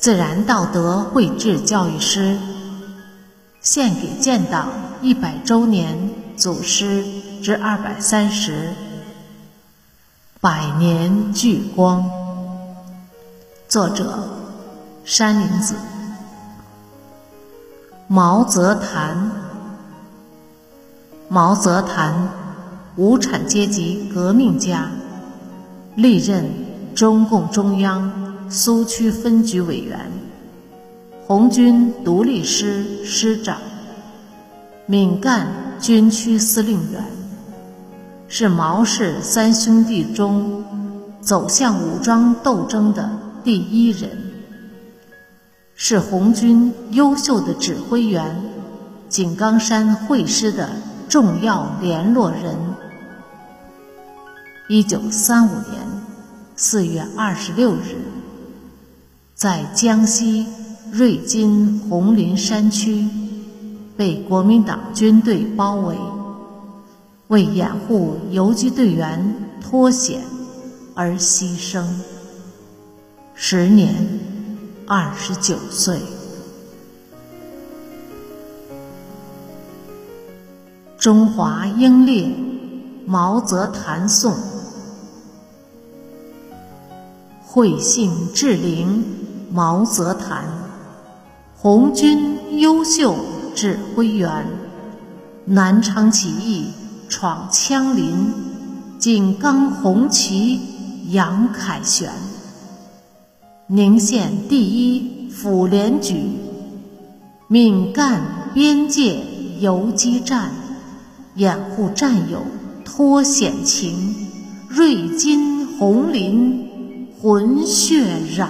自然道德绘制教育诗，献给建党一百周年祖师之二百三十，百年聚光。作者：山林子。毛泽谈，毛泽谈，无产阶级革命家，历任中共中央。苏区分局委员，红军独立师师长，闽赣军区司令员，是毛氏三兄弟中走向武装斗争的第一人，是红军优秀的指挥员，井冈山会师的重要联络人。一九三五年四月二十六日。在江西瑞金红林山区，被国民党军队包围，为掩护游击队员脱险而牺牲，时年二十九岁。中华英烈毛泽谈颂，会信志陵。毛泽谈，红军优秀指挥员，南昌起义闯枪林，井冈红旗扬凯旋。宁县第一府联举，闽赣边界游击战，掩护战友脱险情，瑞金红林浑血染。